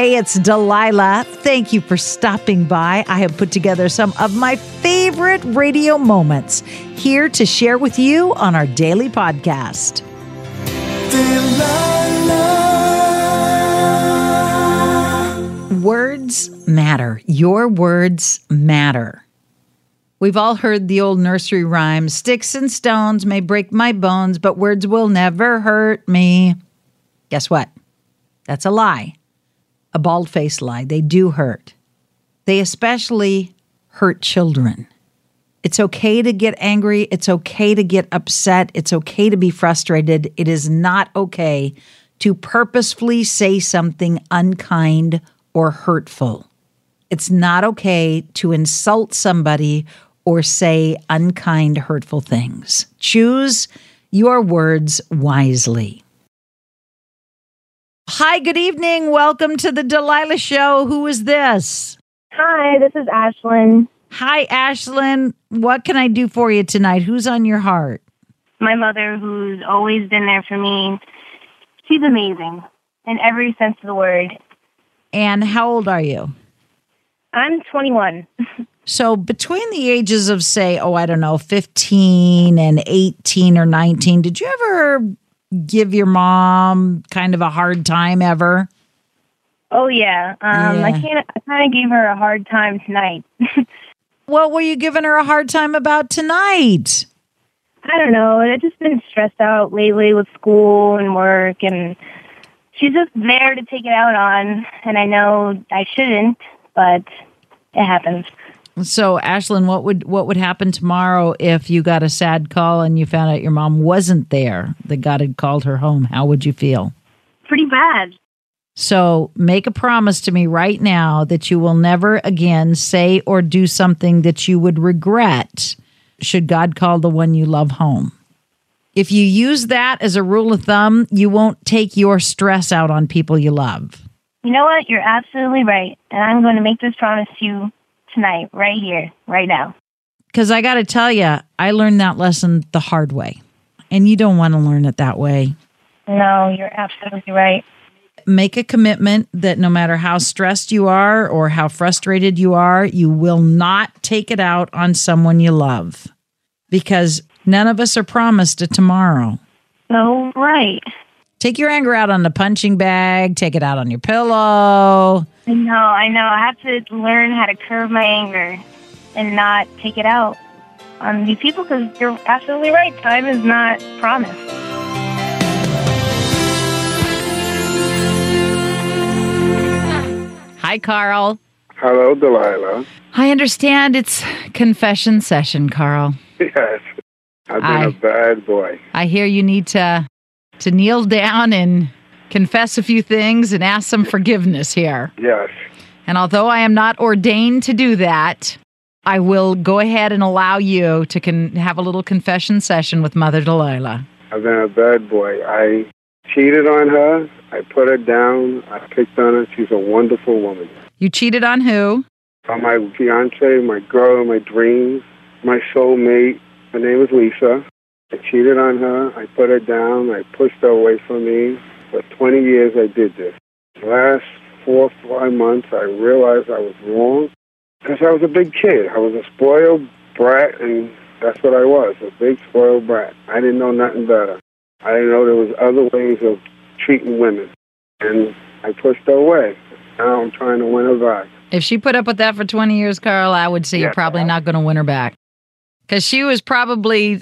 Hey, it's Delilah. Thank you for stopping by. I have put together some of my favorite radio moments here to share with you on our daily podcast. Delilah. Words matter. Your words matter. We've all heard the old nursery rhyme Sticks and stones may break my bones, but words will never hurt me. Guess what? That's a lie. A bald faced lie. They do hurt. They especially hurt children. It's okay to get angry. It's okay to get upset. It's okay to be frustrated. It is not okay to purposefully say something unkind or hurtful. It's not okay to insult somebody or say unkind, hurtful things. Choose your words wisely. Hi, good evening. Welcome to the Delilah Show. Who is this? Hi, this is Ashlyn. Hi, Ashlyn. What can I do for you tonight? Who's on your heart? My mother, who's always been there for me. She's amazing in every sense of the word. And how old are you? I'm 21. So between the ages of say, oh, I don't know, 15 and 18 or 19, did you ever give your mom kind of a hard time ever? Oh yeah. Um, I Yeah. can't. I kind of gave her a hard time tonight. What were you giving her a hard time about tonight? I don't know. I've just been stressed out lately with school and work, and she's just there to take it out on. And I know I shouldn't, but it happens. So, Ashlyn, what would what would happen tomorrow if you got a sad call and you found out your mom wasn't there? That God had called her home. How would you feel? Pretty bad. So, make a promise to me right now that you will never again say or do something that you would regret should God call the one you love home. If you use that as a rule of thumb, you won't take your stress out on people you love. You know what? You're absolutely right, and I'm going to make this promise to you tonight, right here, right now. Because I got to tell you, I learned that lesson the hard way. And you don't want to learn it that way. No, you're absolutely right. Make a commitment that no matter how stressed you are or how frustrated you are, you will not take it out on someone you love. Because none of us are promised a tomorrow. No, right. Take your anger out on the punching bag, take it out on your pillow. I know, I know. I have to learn how to curb my anger and not take it out on these people because you're absolutely right. Time is not promised. Hi, Carl. Hello, Delilah. I understand it's confession session, Carl. Yes, I've been I- a bad boy. I hear you need to to kneel down and confess a few things and ask some forgiveness here. Yes, And although I am not ordained to do that, I will go ahead and allow you to con- have a little confession session with Mother Delilah. I've been a bad boy. I cheated on her. I put her down. I picked on her. She's a wonderful woman. You cheated on who? On my fiance, my girl, my dreams, my soulmate. Her name is Lisa. I cheated on her. I put her down. I pushed her away from me. For 20 years, I did this. The last four, five months, I realized I was wrong because I was a big kid. I was a spoiled brat, and that's what I was, a big spoiled brat. I didn't know nothing better. I didn't know there was other ways of treating women, and I pushed her away. Now I'm trying to win her back. If she put up with that for 20 years, Carl, I would say you're Yeah. probably not going to win her back. Because she was probably,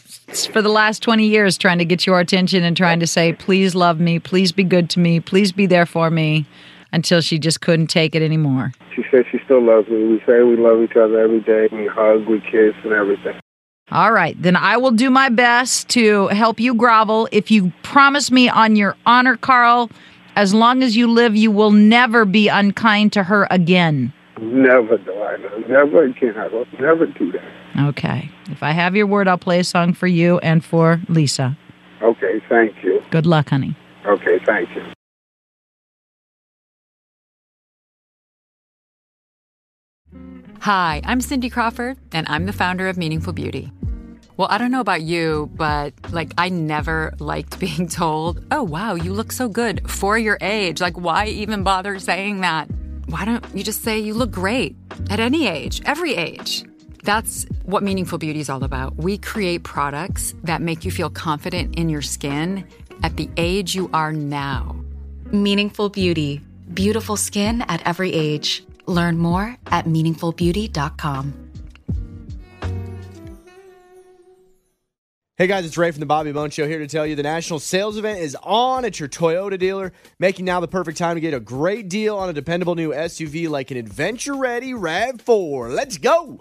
for the last 20 years, trying to get your attention and trying to say, please love me, please be good to me, please be there for me, until she just couldn't take it anymore. She says she still loves me. We say we love each other every day. We hug, we kiss, and everything. All right, then I will do my best to help you grovel. If you promise me on your honor, Carl, as long as you live, you will never be unkind to her again. Never, Delilah. Never again. I will never do that. Okay. If I have your word, I'll play a song for you and for Lisa. Okay, thank you. Good luck, honey. Okay, thank you. Hi, I'm Cindy Crawford, and I'm the founder of Meaningful Beauty. Well, I don't know about you, but like I never liked being told, oh, wow, you look so good for your age. Like, why even bother saying that? Why don't you just say you look great at any age, every age? That's what Meaningful Beauty is all about. We create products that make you feel confident in your skin at the age you are now. Meaningful Beauty. Beautiful skin at every age. Learn more at meaningfulbeauty.com. Hey guys, it's Ray from the Bobby Bone Show here to tell you the national sales event is on at your Toyota dealer, making now the perfect time to get a great deal on a dependable new SUV like an adventure ready RAV4. Let's go!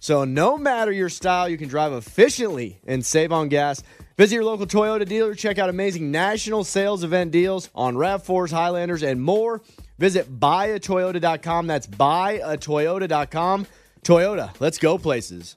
So, no matter your style, you can drive efficiently and save on gas. Visit your local Toyota dealer, check out amazing national sales event deals on RAV4s, Highlanders, and more. Visit buyatoyota.com. That's buyatoyota.com. Toyota, let's go places.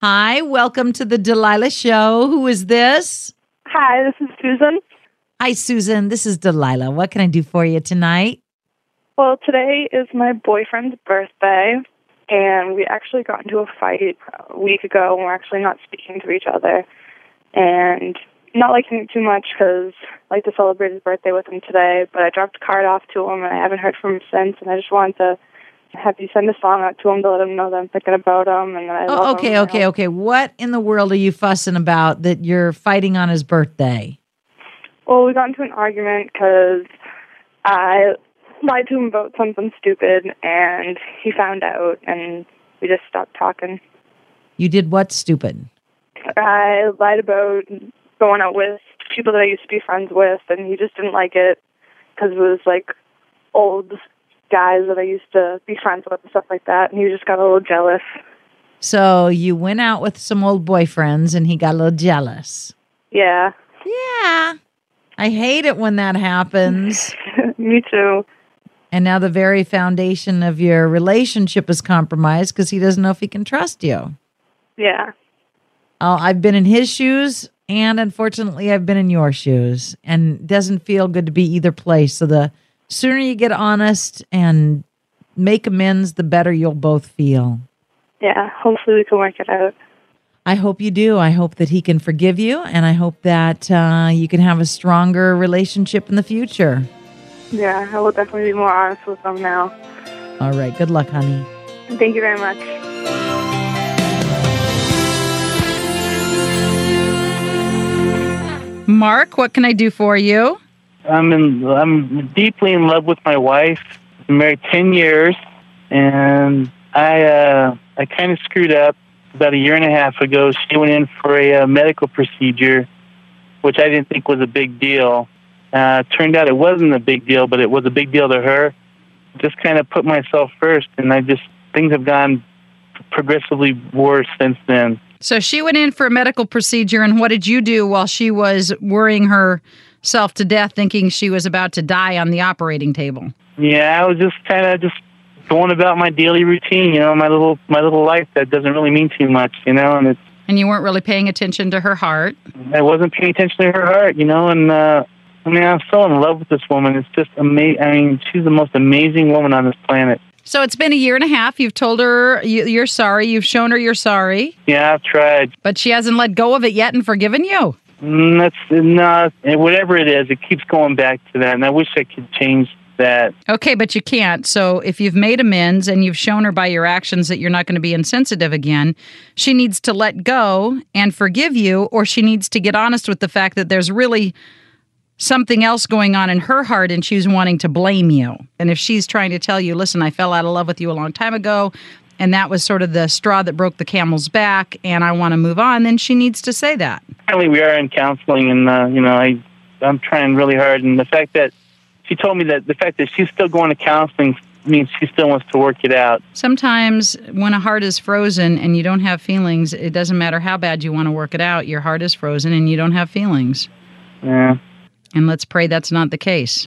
Hi, welcome to the Delilah Show. Who is this? Hi, this is Susan. Hi, Susan. This is Delilah. What can I do for you tonight? Well, today is my boyfriend's birthday, and we actually got into a fight a week ago, and we're actually not speaking to each other. And not liking it too much because I like to celebrate his birthday with him today, but I dropped a card off to him, and I haven't heard from him since, and I just wanted to have you send a song out to him to let him know that I'm thinking about him and that I Oh, okay, him. okay, okay. What in the world are you fussing about that you're fighting on his birthday? Well, we got into an argument because I lied to him about something stupid, and he found out, and we just stopped talking. You did what stupid? I lied about going out with people that I used to be friends with, and he just didn't like it because it was like old guys that I used to be friends with and stuff like that, and he just got a little jealous. So you went out with some old boyfriends and he got a little jealous. Yeah, Yeah. I hate it when that happens. me too. And now the very foundation of your relationship is compromised because he doesn't know if he can trust you. Yeah, Oh, I've been in his shoes, and unfortunately, I've been in your shoes, and it doesn't feel good to be either place. So the sooner you get honest and make amends, the better you'll both feel. yeah. Hopefully, we can work it out. I hope you do. I hope that he can forgive you, and I hope that uh, you can have a stronger relationship in the future. Yeah, I will definitely be more honest with him now. All right. Good luck, honey. Thank you very much. Mark, what can I do for you? I'm in. I'm deeply in love with my wife. Been married ten years, and I uh, I kind of screwed up about a year and a half ago. She went in for a uh, medical procedure, which I didn't think was a big deal. Uh, turned out it wasn't a big deal, but it was a big deal to her. Just kind of put myself first, and I just things have gone progressively worse since then. So she went in for a medical procedure, and what did you do while she was worrying herself to death, thinking she was about to die on the operating table? Yeah, I was just kind of just going about my daily routine, you know, my little my little life that doesn't really mean too much, you know, and it's And you weren't really paying attention to her heart. I wasn't paying attention to her heart, you know, and uh I mean, I'm so in love with this woman. It's just amazing. I mean, she's the most amazing woman on this planet. So it's been a year and a half. You've told her you- you're sorry. You've shown her you're sorry, Yeah, I've tried. but she hasn't let go of it yet and forgiven you. Mm, that's no, whatever it is, it keeps going back to that. And I wish I could change that. Okay, but you can't. So if you've made amends and you've shown her by your actions that you're not going to be insensitive again, she needs to let go and forgive you, or she needs to get honest with the fact that there's really something else going on in her heart and she's wanting to blame you. And if she's trying to tell you, listen, I fell out of love with you a long time ago, and that was sort of the straw that broke the camel's back, and I want to move on, then she needs to say that. Currently, we are in counseling, and uh, you know, I I'm trying really hard, and the fact that she told me that the fact that she's still going to counseling means she still wants to work it out. Sometimes when a heart is frozen and you don't have feelings, it doesn't matter how bad you want to work it out. Your heart is frozen and you don't have feelings. Yeah. And let's pray that's not the case.